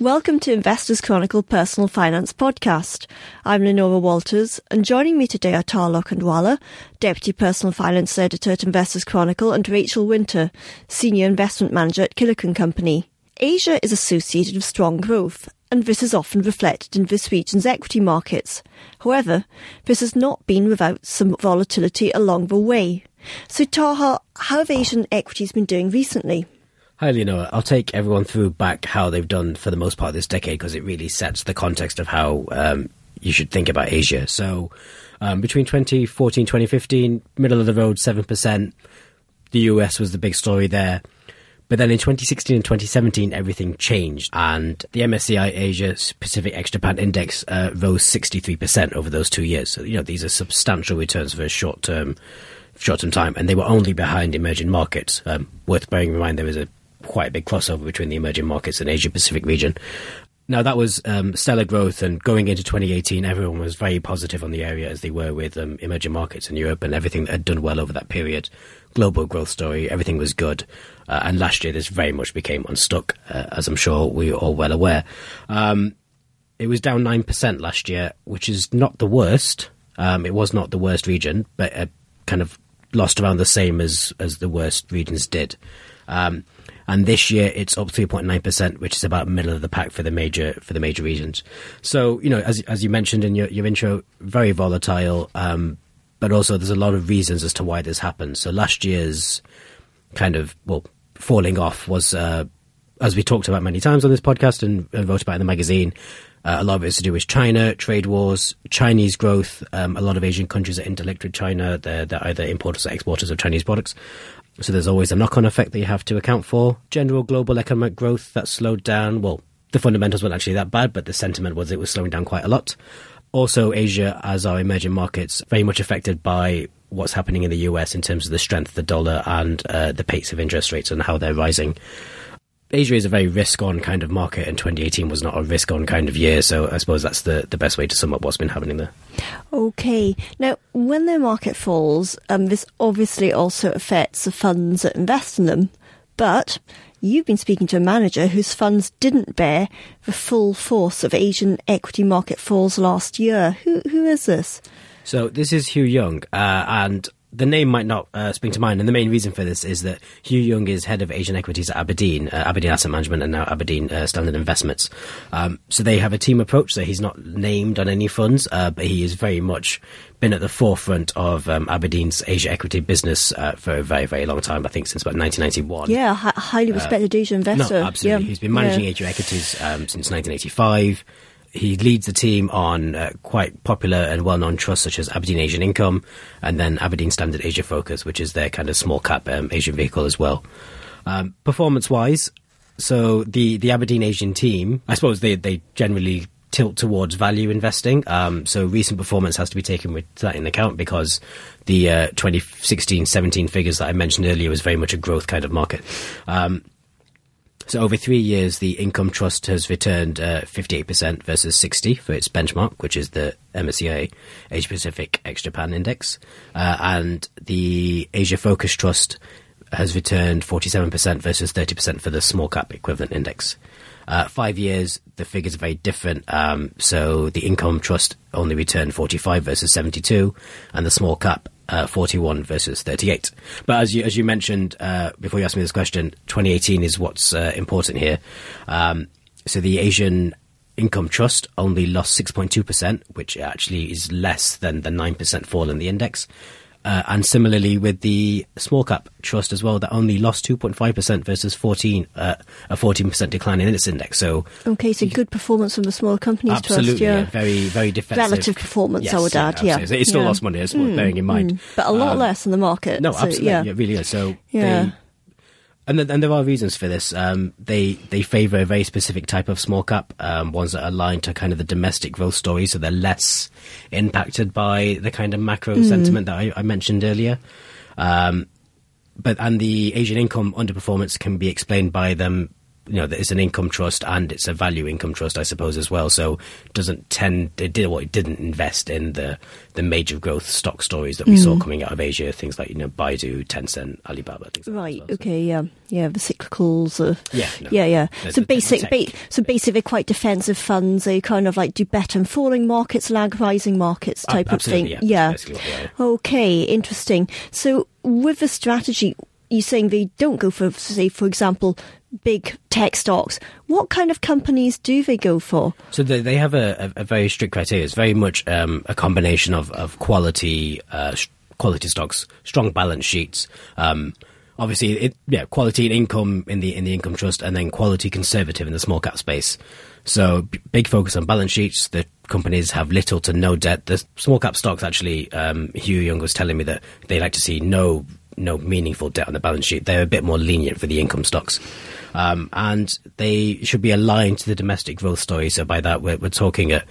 Welcome to Investors Chronicle Personal Finance Podcast. I'm Leonora Walters, and joining me today are Taha Lokhandwala, Deputy Personal Finance Editor at Investors Chronicle, and Rachel Winter, Senior Investment Manager at Killik & Company. Asia is associated with strong growth, and this is often reflected in this region's equity markets. However, this has not been without some volatility along the way. So, Taha, how have Asian equities been doing recently? Hi, Leonora. I'll take everyone through back how they've done for the most part this decade because it really sets the context of how um, you should think about Asia. So, um, between 2014 2015, middle of the road, 7%. The US was the big story there. But then in 2016 and 2017, everything changed, and the MSCI Asia Pacific Ex Japan Index uh, rose 63% over those two years. So, you know, these are substantial returns for a short term, short term time, and they were only behind emerging markets. Um, worth bearing in mind, there was a quite a big crossover between the emerging markets and Asia Pacific region. Now that was um, stellar growth, and going into 2018, everyone was very positive on the area as they were with um, emerging markets in Europe and everything that had done well over that period. Global growth story, everything was good, uh, and last year this very much became unstuck, uh, as I'm sure we are all well aware. Um, it was down nine percent last year, which is not the worst. Um, it was not the worst region, but uh, kind of lost around the same as as the worst regions did. Um, and this year it's up 3.9%, which is about middle of the pack for the major for the major regions. So you know, as as you mentioned in your, your intro, very volatile, um, but also there's a lot of reasons as to why this happened. So last year's kind of well falling off was. Uh, as we talked about many times on this podcast and, and wrote about in the magazine, uh, a lot of it is to do with China, trade wars, Chinese growth. Um, a lot of Asian countries are interlinked with China. They're, they're either importers or exporters of Chinese products. So there's always a knock on effect that you have to account for. General global economic growth that slowed down. Well, the fundamentals weren't actually that bad, but the sentiment was it was slowing down quite a lot. Also, Asia, as our emerging markets, very much affected by what's happening in the US in terms of the strength of the dollar and uh, the pace of interest rates and how they're rising. Asia is a very risk-on kind of market, and 2018 was not a risk-on kind of year. So I suppose that's the, the best way to sum up what's been happening there. Okay. Now, when the market falls, um, this obviously also affects the funds that invest in them. But you've been speaking to a manager whose funds didn't bear the full force of Asian equity market falls last year. Who who is this? So this is Hugh Young, uh, and the name might not uh, spring to mind, and the main reason for this is that Hugh Young is head of Asian equities at Aberdeen, uh, Aberdeen Asset Management, and now Aberdeen uh, Standard Investments. Um, so they have a team approach. So he's not named on any funds, uh, but he has very much been at the forefront of um, Aberdeen's Asia equity business uh, for a very, very long time. I think since about 1991. Yeah, hi- highly respected Asian investor. No, absolutely. Yeah. He's been managing Yeah. Asia equities um, since 1985 he leads the team on uh, quite popular and well-known trusts such as Aberdeen Asian Income and then Aberdeen Standard Asia Focus, which is their kind of small cap um, Asian vehicle as well. Um, performance-wise, so the the Aberdeen Asian team, I suppose they they generally tilt towards value investing. Um, so recent performance has to be taken with that in account because the uh, 2016-17 figures that I mentioned earlier was very much a growth kind of market. Um, so over three years, the income trust has returned uh, 58% versus 60 for its benchmark, which is the MSCI Asia Pacific Ex Japan Index, uh, and the Asia Focus Trust has returned 47% versus 30% for the small cap equivalent index. Uh, five years, the figures are very different. Um, so the income trust only returned 45 versus 72, and the small cap uh, 41 versus 38. But as you as you mentioned uh, before you asked me this question, 2018 is what's uh, important here. Um, so the Asian Income Trust only lost 6.2%, which actually is less than the 9% fall in the index. Uh, and similarly with the small cap trust as well, that only lost 2.5% versus 14, uh, a 14% decline in its index. So Okay, so good performance from the small companies absolutely, trust. Yeah. yeah, very, very defensive. Relative performance, I Yes, would add. Yeah, absolutely. It still Yeah. lost money, I suppose, bearing in mind. but a lot Um, less than the market. No, so, absolutely, Yeah. yeah. it really is. So Yeah. they, and then, and there are reasons for this. Um, they they favour a very specific type of small cap, um, ones that are aligned to kind of the domestic growth story, so they're less impacted by the kind of macro Mm. sentiment that I, I mentioned earlier. Um, but and the Asian income underperformance can be explained by them you know, it's an income trust and it's a value income trust, I suppose, as well. So doesn't tend it did what it didn't invest in the the major growth stock stories that we mm. saw coming out of Asia, things like you know Baidu, Tencent, Alibaba, things like right. That well, okay. Yeah. Yeah. The cyclicals. Uh, yeah. No, yeah. Yeah. So basic. Ba- so basically, quite defensive funds. They kind of like do better in falling markets, lag rising markets type uh, of thing. Yeah. yeah. Okay. Interesting. So with the strategy, you're saying they don't go for, say, for example, big tech stocks. What kind of companies do they go for? So they, they have a, a, very strict criteria. It's very much um, a combination of, of quality uh, quality stocks, strong balance sheets. Um, obviously, it, yeah, quality and income in the in the income trust, and then quality conservative in the small cap space. So big focus on balance sheets. The companies have little to no debt. The small cap stocks actually, um, Hugh Young was telling me that they like to see no no meaningful debt on the balance sheet. They're a bit more lenient for the income stocks. Um, and they should be aligned to the domestic growth story. So by that, we're, we're talking at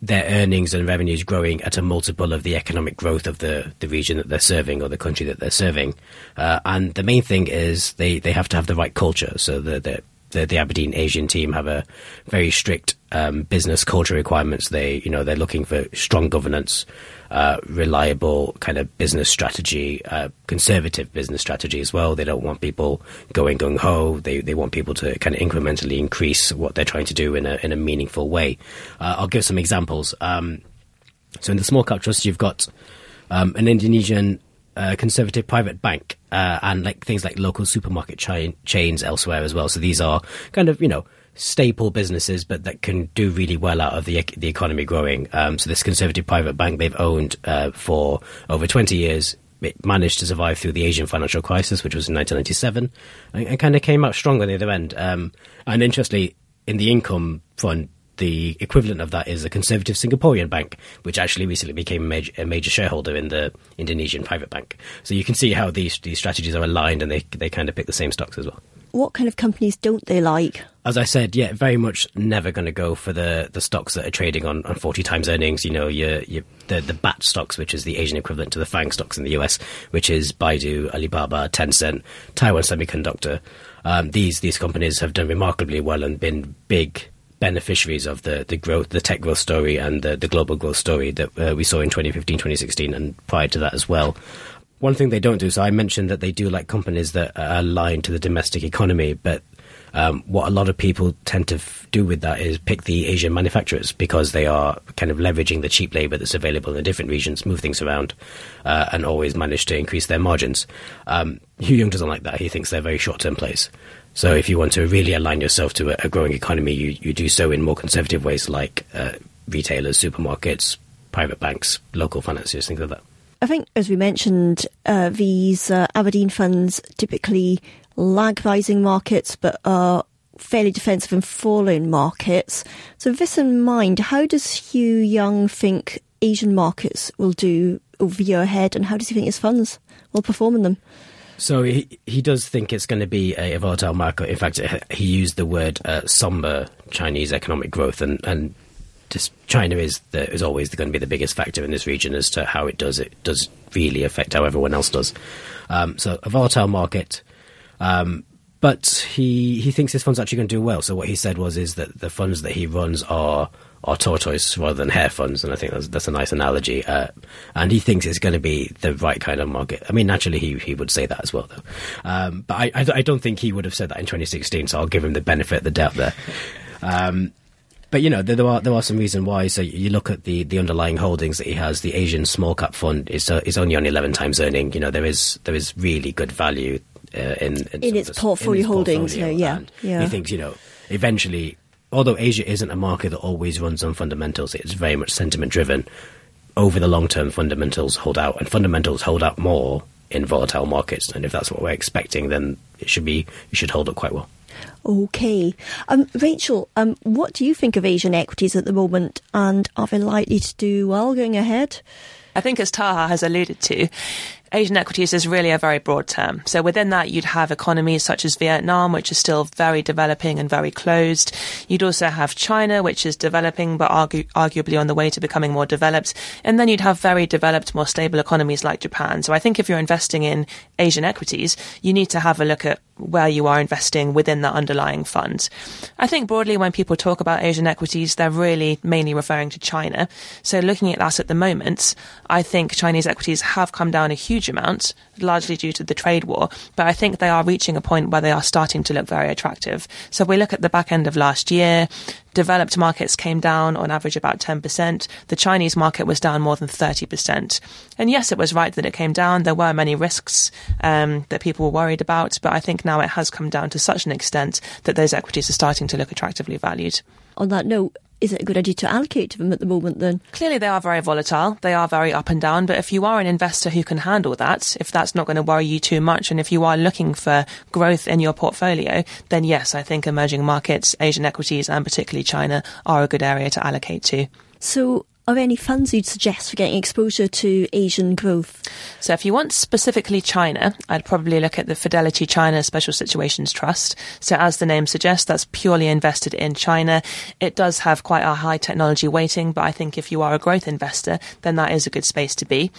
their earnings and revenues growing at a multiple of the economic growth of the, the region that they're serving or the country that they're serving. Uh, and the main thing is they, they have to have the right culture. So the, the the, the Aberdeen Asian team have a very strict um, business culture requirements. They, you know, they're looking for strong governance, uh, reliable kind of business strategy, uh, conservative business strategy as well. They don't want people going gung ho. They they want people to kind of incrementally increase what they're trying to do in a in a meaningful way. Uh, I'll give some examples. Um, so in the small cap trust, you've got um, an Indonesian uh, conservative private bank uh, and like things like local supermarket chains elsewhere as well. So these are kind of you know staple businesses, but that can do really well out of the the economy growing. Um, so this conservative private bank they've owned uh, for over twenty years. It managed to survive through the Asian financial crisis, which was in 1997, and, and kind of came out strong on the other end. Um, and interestingly, in the income fund, the equivalent of that is a conservative Singaporean bank, which actually recently became a major, a major, shareholder in the Indonesian private bank. So you can see how these these strategies are aligned, and they they kind of pick the same stocks as well. What kind of companies don't they like? As I said, yeah, very much never going to go for the, the stocks that are trading on, on 40 times earnings. You know, your, your, the, the BAT stocks, which is the Asian equivalent to the FANG stocks in the US, which is Baidu, Alibaba, Tencent, Taiwan Semiconductor. Um, these, these companies have done remarkably well and been big beneficiaries of the, the growth, the tech growth story and the, the global growth story that uh, we saw in 2015, 2016, and prior to that as well. One thing they don't do, so I mentioned that they do like companies that are aligned to the domestic economy, but um, what a lot of people tend to f- do with that is pick the Asian manufacturers because they are kind of leveraging the cheap labor that's available in the different regions, move things around, uh, and always manage to increase their margins. Um, Hugh Young doesn't like that. He thinks they're very short term plays. So if you want to really align yourself to a, a growing economy, you, you do so in more conservative ways like uh, retailers, supermarkets, private banks, local financiers, things like that. I think, as we mentioned, uh, these uh, Aberdeen funds typically lag rising markets but are fairly defensive in falling markets. So, with this in mind, how does Hugh Young think Asian markets will do over the year ahead, and how does he think his funds will perform in them? So he he does think it's going to be a, volatile market. In fact, he used the word uh, somber Chinese economic growth, and and just China is the, is always going to be the biggest factor in this region as to how it does it does really affect how everyone else does. Um, so a volatile market. Um, but he, he thinks his fund's actually going to do well. So what he said was is that the funds that he runs are are tortoise rather than hare funds, and I think that's, that's a nice analogy. Uh, and he thinks it's going to be the right kind of market. I mean, naturally, he he would say that as well, though. Um, but I, I, I don't think he would have said that in 2016. So I'll give him the benefit of the doubt there. Um, but you know there, there, are there are some reasons why. So you look at the, the underlying holdings that he has. The Asian small cap fund is uh, is only on eleven times earning. You know there is there is really good value uh, in in, in its portfolio in holdings. Portfolio. yeah, yeah. He thinks you know eventually although Asia isn't a market that always runs on fundamentals, it's very much sentiment driven. Over the long term, fundamentals hold out, and fundamentals hold out more in volatile markets. And if that's what we're expecting, then it should be it should hold up quite well. Okay, um, Rachel, um, what do you think of Asian equities at the moment, and are they likely to do well going ahead? I think, as Taha has alluded to, Asian equities is really a very broad term. So within that, you'd have economies such as Vietnam, which is still very developing and very closed. You'd also have China, which is developing, but argu- arguably on the way to becoming more developed. And then you'd have very developed, more stable economies like Japan. So I think if you're investing in Asian equities, you need to have a look at where you are investing within that underlying fund. I think broadly when people talk about Asian equities, they're really mainly referring to China. So looking at that at the moment, I think Chinese equities have come down a huge amount, largely due to the trade war, but I think they are reaching a point where they are starting to look very attractive. So if we look at the back end of last year, developed markets came down on average about 10%. The Chinese market was down more than 30%. And yes, it was right that it came down. There were many risks um, that people were worried about, but I think now it has come down to such an extent that those equities are starting to look attractively valued. On that note, is it a good idea to allocate to them at the moment then? Clearly, they are very volatile. They are very up and down. But if you are an investor who can handle that, if that's not going to worry you too much, and if you are looking for growth in your portfolio, then yes, I think emerging markets, Asian equities, and particularly China are a good area to allocate to. So, are there any funds you'd suggest for getting exposure to Asian growth? So, if you want specifically China, I'd probably look at the Fidelity China Special Situations Trust. So, as the name suggests, that's purely invested in China. It does have quite a high technology weighting, but I think if you are a growth investor, then that is a good space to be.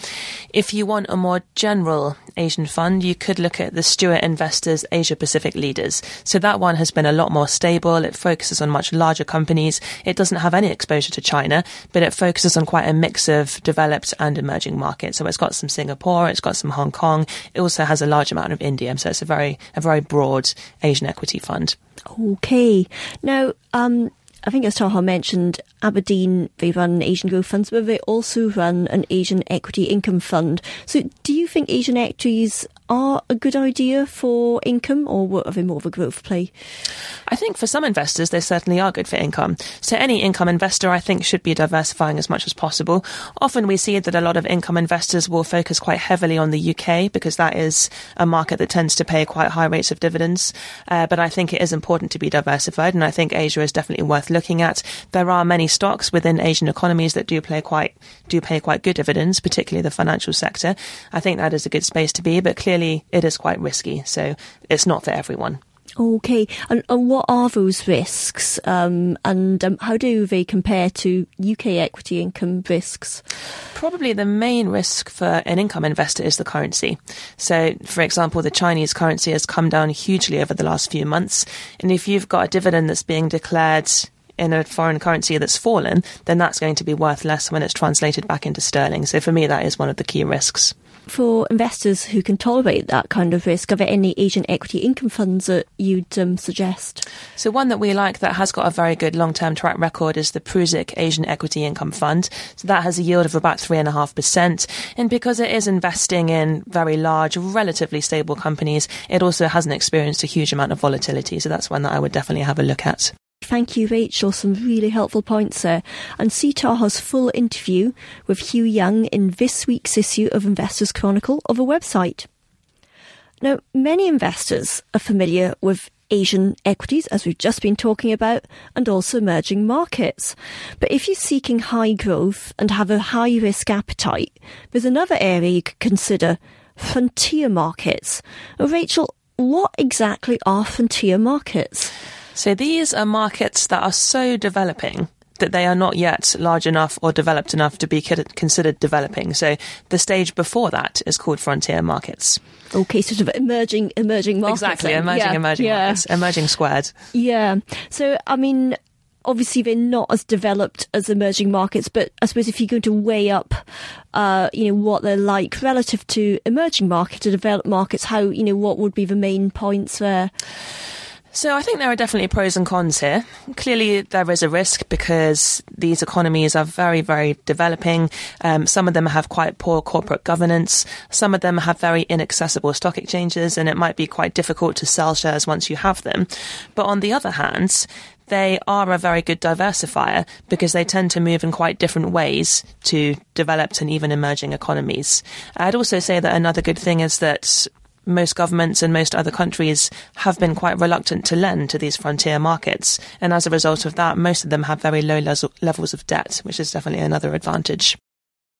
If you want a more general Asian fund, you could look at the Stewart Investors Asia Pacific Leaders. So, that one has been a lot more stable. It focuses on much larger companies. It doesn't have any exposure to China, but it focuses focuses on quite a mix of developed and emerging markets. So it's got some Singapore, it's got some Hong Kong. It also has a large amount of India. So it's a very a very broad Asian equity fund. Okay. Now, um, I think as Taha mentioned, Aberdeen, they run Asian growth funds, but they also run an Asian equity income fund. So do you think Asian equities are a good idea for income or are they more of a growth play? I think for some investors, they certainly are good for income. So any income investor, I think, should be diversifying as much as possible. Often we see that a lot of income investors will focus quite heavily on the UK because that is a market that tends to pay quite high rates of dividends. Uh, but I think it is important to be diversified and I think Asia is definitely worth looking at. There are many stocks within Asian economies that do play quite, do pay quite good dividends, particularly the financial sector. I think that is a good space to be, but clearly it is quite risky, so it's not for everyone. Okay, and, and what are those risks, um, and um, how do they compare to UK equity income risks? Probably the main risk for an income investor is the currency. So, for example, the Chinese currency has come down hugely over the last few months, and if you've got a dividend that's being declared in a foreign currency that's fallen, then that's going to be worth less when it's translated back into sterling. So, for me, that is one of the key risks for investors who can tolerate that kind of risk, are there any Asian equity income funds that you'd um, suggest? So, one that we like that has got a very good long term track record is the Prusik Asian Equity Income Fund. So, that has a yield of about 3.5%. And because it is investing in very large, relatively stable companies, it also hasn't experienced a huge amount of volatility. So, that's one that I would definitely have a look at. Thank you, Rachel. Some really helpful points there. And see Taha's full interview with Hugh Young in this week's issue of Investors Chronicle of a website. Now, many investors are familiar with Asian equities, as we've just been talking about, and also emerging markets. But if you're seeking high growth and have a high risk appetite, there's another area you could consider frontier markets. Rachel, what exactly are frontier markets? So these are markets that are so developing that they are not yet large enough or developed enough to be considered developing. So the stage before that is called frontier markets. Okay, sort of emerging emerging markets. Exactly, emerging yeah, emerging yeah. markets, emerging squared. Yeah. So I mean, obviously they're not as developed as emerging markets, but I suppose if you're going to weigh up, uh, you know, what they're like relative to emerging markets or developed markets, how you know what would be the main points there? So I think there are definitely pros and cons here. Clearly, there is a risk because these economies are very, very developing. Um, some of them have quite poor corporate governance. Some of them have very inaccessible stock exchanges, and it might be quite difficult to sell shares once you have them. But on the other hand, they are a very good diversifier because they tend to move in quite different ways to developed and even emerging economies. I'd also say that another good thing is that most governments and most other countries have been quite reluctant to lend to these frontier markets. And as a result of that, most of them have very low le- levels of debt, which is definitely another advantage.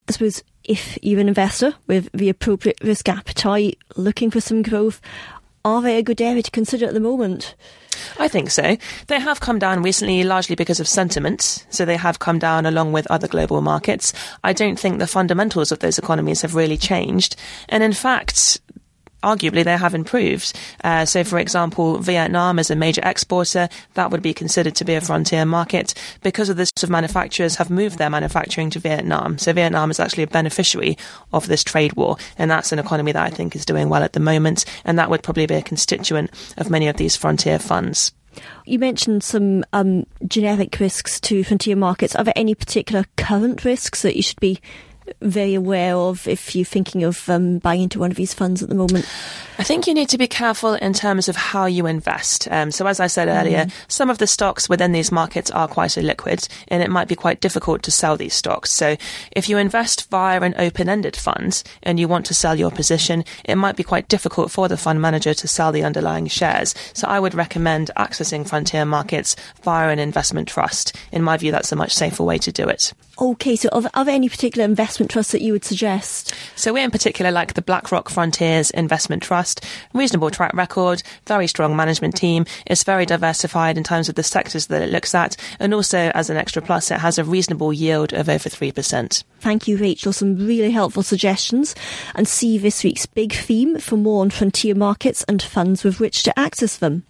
I suppose if you're an investor with the appropriate risk appetite, looking for some growth, are they a good area to consider at the moment? I think so. They have come down recently largely because of sentiment. So they have come down along with other global markets. I don't think the fundamentals of those economies have really changed. And in fact, arguably they have improved. Uh, so, for example, Vietnam is a major exporter. That would be considered to be a frontier market because of this. Of manufacturers have moved their manufacturing to Vietnam. So Vietnam is actually a beneficiary of this trade war, and that's an economy that I think is doing well at the moment. And that would probably be a constituent of many of these frontier funds. You mentioned some um, generic risks to frontier markets. Are there any particular current risks that you should be very aware of if you're thinking of um, buying into one of these funds at the moment? I think you need to be careful in terms of how you invest. Um, so, as I said earlier, mm. some of the stocks within these markets are quite illiquid, and it might be quite difficult to sell these stocks. So, if you invest via an open ended fund and you want to sell your position, it might be quite difficult for the fund manager to sell the underlying shares. So, I would recommend accessing frontier markets via an investment trust. In my view, that's a much safer way to do it. Okay, so are there, any particular investment trusts that you would suggest? So, we in particular like the BlackRock Frontiers Investment Trust reasonable track record, very strong management team. It's very diversified in terms of the sectors that it looks at. And also, as an extra plus, it has a reasonable yield of over 3%. Thank you, Rachel. Some really helpful suggestions. And see this week's big theme for more on frontier markets and funds with which to access them.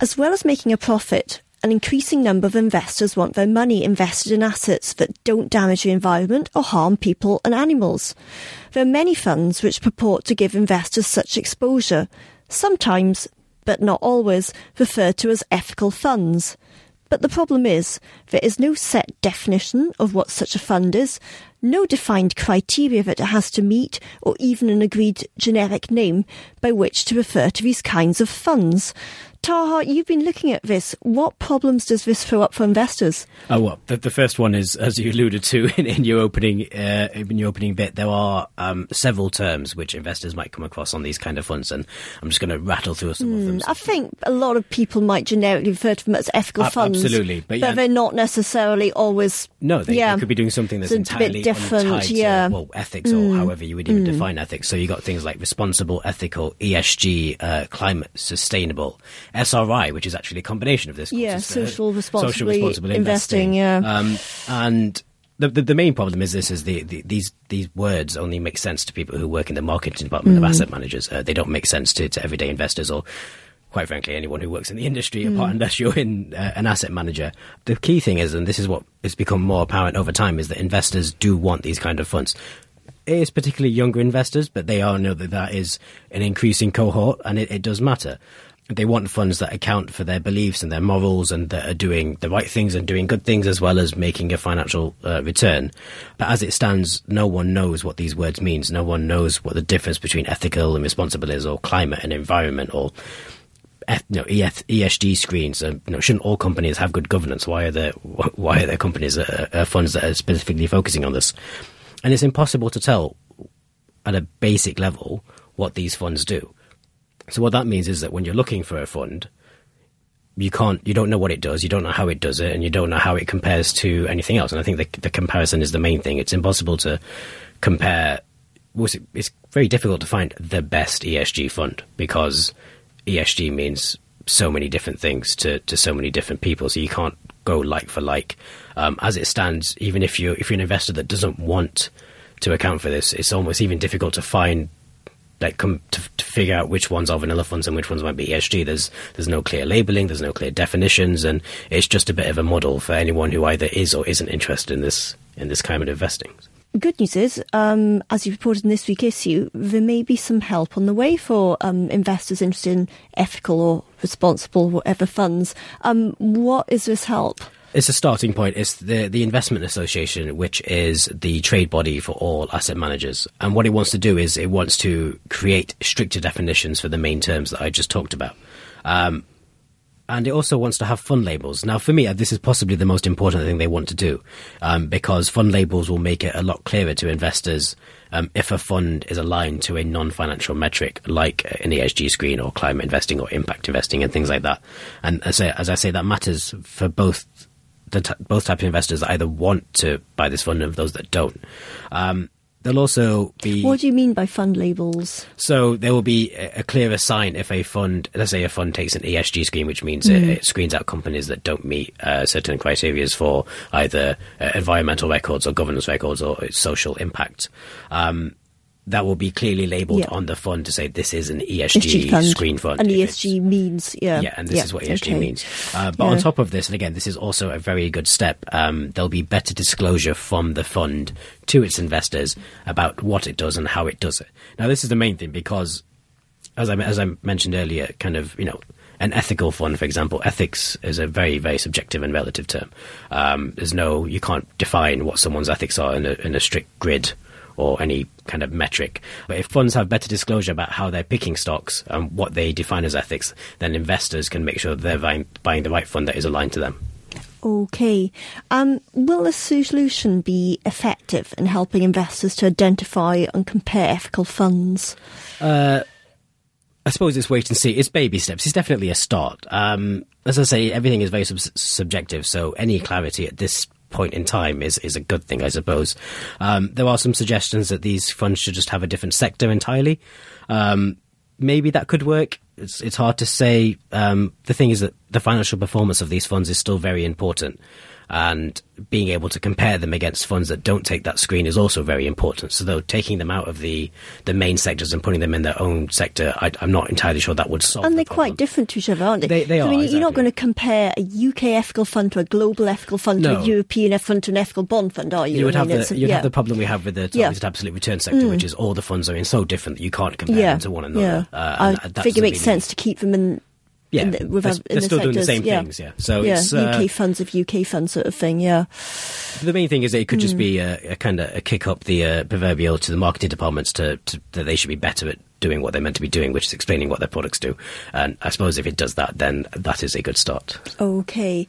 As well as making a profit, an increasing number of investors want their money invested in assets that don't damage the environment or harm people and animals. There are many funds which purport to give investors such exposure, sometimes, but not always, referred to as ethical funds. But the problem is, there is no set definition of what such a fund is, no defined criteria that it has to meet, or even an agreed generic name by which to refer to these kinds of funds. Taha, you've been looking at this. What problems does this throw up for investors? Oh well, the, the first one is, as you alluded to in, in your opening uh, in your opening bit, there are um, several terms which investors might come across on these kind of funds, and I'm just going to rattle through some mm, of them. Hmm, I think a lot of people might generically refer to them as ethical uh, funds, absolutely, but, but they're not necessarily always. No, they, yeah, they could be doing something that's entirely different, yeah. To, well, ethics mm. or however you would even mm. define ethics. So you got things like responsible, ethical, ESG, uh, climate sustainable, SRI, which is actually a combination of this. Yeah, social, responsible social responsible investing. investing yeah, um, and. The, the, the, main problem is this: is the, the, these these words only make sense to people who work in the marketing department mm. of asset managers. Uh, they don't make sense to, to everyday investors or quite frankly, anyone who works in the industry, mm. apart unless you're in uh, an asset manager. The key thing is, and this is what has become more apparent over time, is that investors do want these kind of funds. It is particularly younger investors, but they all know that that is an increasing cohort, and it, it does matter. They want funds that account for their beliefs and their morals, and that are doing the right things and doing good things, as well as making a financial uh, return. But as it stands, no one knows what these words means. No one knows what the difference between ethical and responsible is, or climate and environment, or you know, ESG screens. Uh, you know, shouldn't all companies have good governance? Why are there why are there companies uh, uh, funds that are specifically focusing on this? And it's impossible to tell at a basic level what these funds do. So what that means is that when you're looking for a fund, you can't, you don't know what it does, you don't know how it does it, and you don't know how it compares to anything else. And I think the, the comparison is the main thing. It's impossible to compare. It's very difficult to find the best ESG fund because ESG means so many different things to, to so many different people, so you can't go like for like. Um, as it stands, even if you if you're an investor that doesn't want to account for this, it's almost even difficult to find like come to, to, figure out which ones are vanilla funds and which ones might be ESG. There's there's no clear labeling, there's no clear definitions, and it's just a bit of a model for anyone who either is or isn't interested in this in this kind of investing good news is, um, as you reported in this week's issue, there may be some help on the way for um, investors interested in ethical or responsible, whatever funds. Um, what is this help? It's a starting point. It's the, the Investment Association, which is the trade body for all asset managers. And what it wants to do is it wants to create stricter definitions for the main terms that I just talked about. Um, and it also wants to have fund labels. Now, for me, uh, this is possibly the most important thing they want to do, um, because fund labels will make it a lot clearer to investors um, if a fund is aligned to a non-financial metric like an ESG screen or climate investing or impact investing and things like that. And as I, as I say, that matters for both t- both types of investors either want to buy this fund and those that don't. Um, There'll also be. What do you mean by fund labels? So there will be a, clearer sign if a fund, let's say a fund takes an ESG screen, which means mm. it, it, screens out companies that don't meet uh, certain criteria for either uh, environmental records or governance records or social impact. Um, that will be clearly labeled Yeah. on the fund to say this is an ESG ESG fund. screen fund. And ESG means, yeah. yeah, and this is what ESG okay. means. Uh, but on top of this, and again, this is also a very good step. Um, there'll be better disclosure from the fund to its investors about what it does and how it does it. Now, this is the main thing because, as I as I mentioned earlier, kind of you know. An ethical fund, for example, ethics is a very, very subjective and relative term. Um, there's no, you can't define what someone's ethics are in a, in a strict grid or any kind of metric. But if funds have better disclosure about how they're picking stocks and what they define as ethics, then investors can make sure they're buying, buying the right fund that is aligned to them. Okay. Um, will this solution be effective in helping investors to identify and compare ethical funds? I suppose it's wait and see. It's baby steps. It's definitely a start. Um, as I say, everything is very sub- subjective, so any clarity at this point in time is, is a good thing, I suppose. Um, there are some suggestions that these funds should just have a different sector entirely. Um, maybe that could work. It's, it's hard to say. Um, the thing is that the financial performance of these funds is still very important. And being able to compare them against funds that don't take that screen is also very important. So, though taking them out of the, the main sectors and putting them in their own sector, I, I'm not entirely sure that would solve. It. And they're quite different to each other, aren't they? They- they I are, mean, you're not going to compare a UK ethical fund to a global ethical fund to a European ethical fund to an ethical bond fund, are you? You would I have the you'd yeah. have the problem we have with the Yeah. Mm. absolute return sector, which is all the funds are in so different that you can't compare yeah, them to one another. Yeah. Uh, I and that- that think it makes really- sense to keep them in. Yeah, the, they're, they're the still doing the same yeah. things. Yeah, so yeah, it's uh, UK funds of UK funds sort of thing. Yeah. the main thing is that it could just Hmm. be a, a kind of a kick up the uh, proverbial to the marketing departments to, to that they should be better at doing what they're meant to be doing, which is explaining what their products do. And I suppose if it does that, then that is a good start. Okay.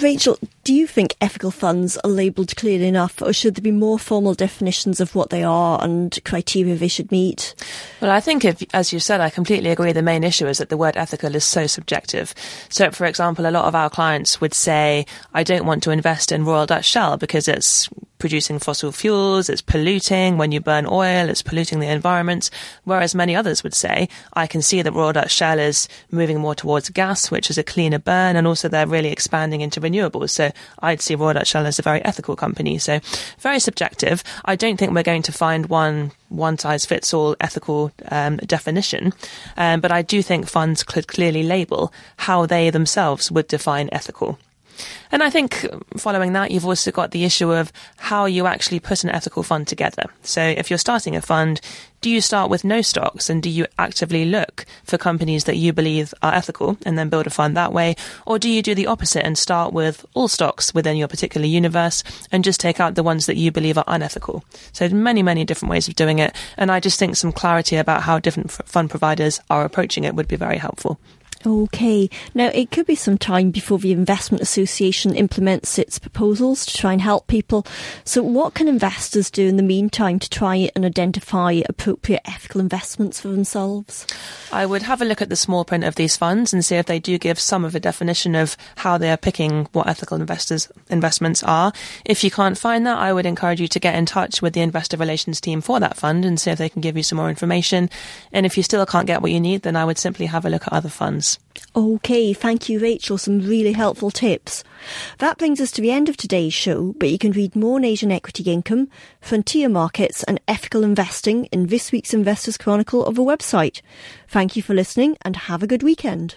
Rachel, do you think ethical funds are labelled clearly enough, or should there be more formal definitions of what they are and criteria they should meet? Well, I think, if, as you said, I completely agree. The main issue is that the word ethical is so subjective. So, for example, a lot of our clients would say, I don't want to invest in Royal Dutch Shell because it's producing fossil fuels, it's polluting. When you burn oil, it's polluting the environment. Whereas many others would say, I can see that Royal Dutch Shell is moving more towards gas, which is a cleaner burn, and also they're really expanding into renewables. So I'd see Royal Dutch Shell as a very ethical company. So very subjective. I don't think we're going to find one one size fits all ethical um, definition, um, but I do think funds could clearly label how they themselves would define ethical. And I think um, following that, you've also got the issue of how you actually put an ethical fund together. So if you're starting a fund, do you start with no stocks and do you actively look for companies that you believe are ethical and then build a fund that way? Or do you do the opposite and start with all stocks within your particular universe and just take out the ones that you believe are unethical? So many, many different ways of doing it. And I just think some clarity about how different fund providers are approaching it would be very helpful. Okay. Now, it could be some time before the Investment Association implements its proposals to try and help people. So, what can investors do in the meantime to try and identify appropriate ethical investments for themselves? I would have a look at the small print of these funds and see if they do give some of a definition of how they are picking what ethical investors investments are. If you can't find that, I would encourage you to get in touch with the investor relations team for that fund and see if they can give you some more information. And if you still can't get what you need, then I would simply have a look at other funds. Okay, thank you, Rachel. Some really helpful tips. That brings us to the end of today's show, but you can read more on Asian equity income, frontier markets, and ethical investing in this week's Investors Chronicle of a website. Thank you for listening and have a good weekend.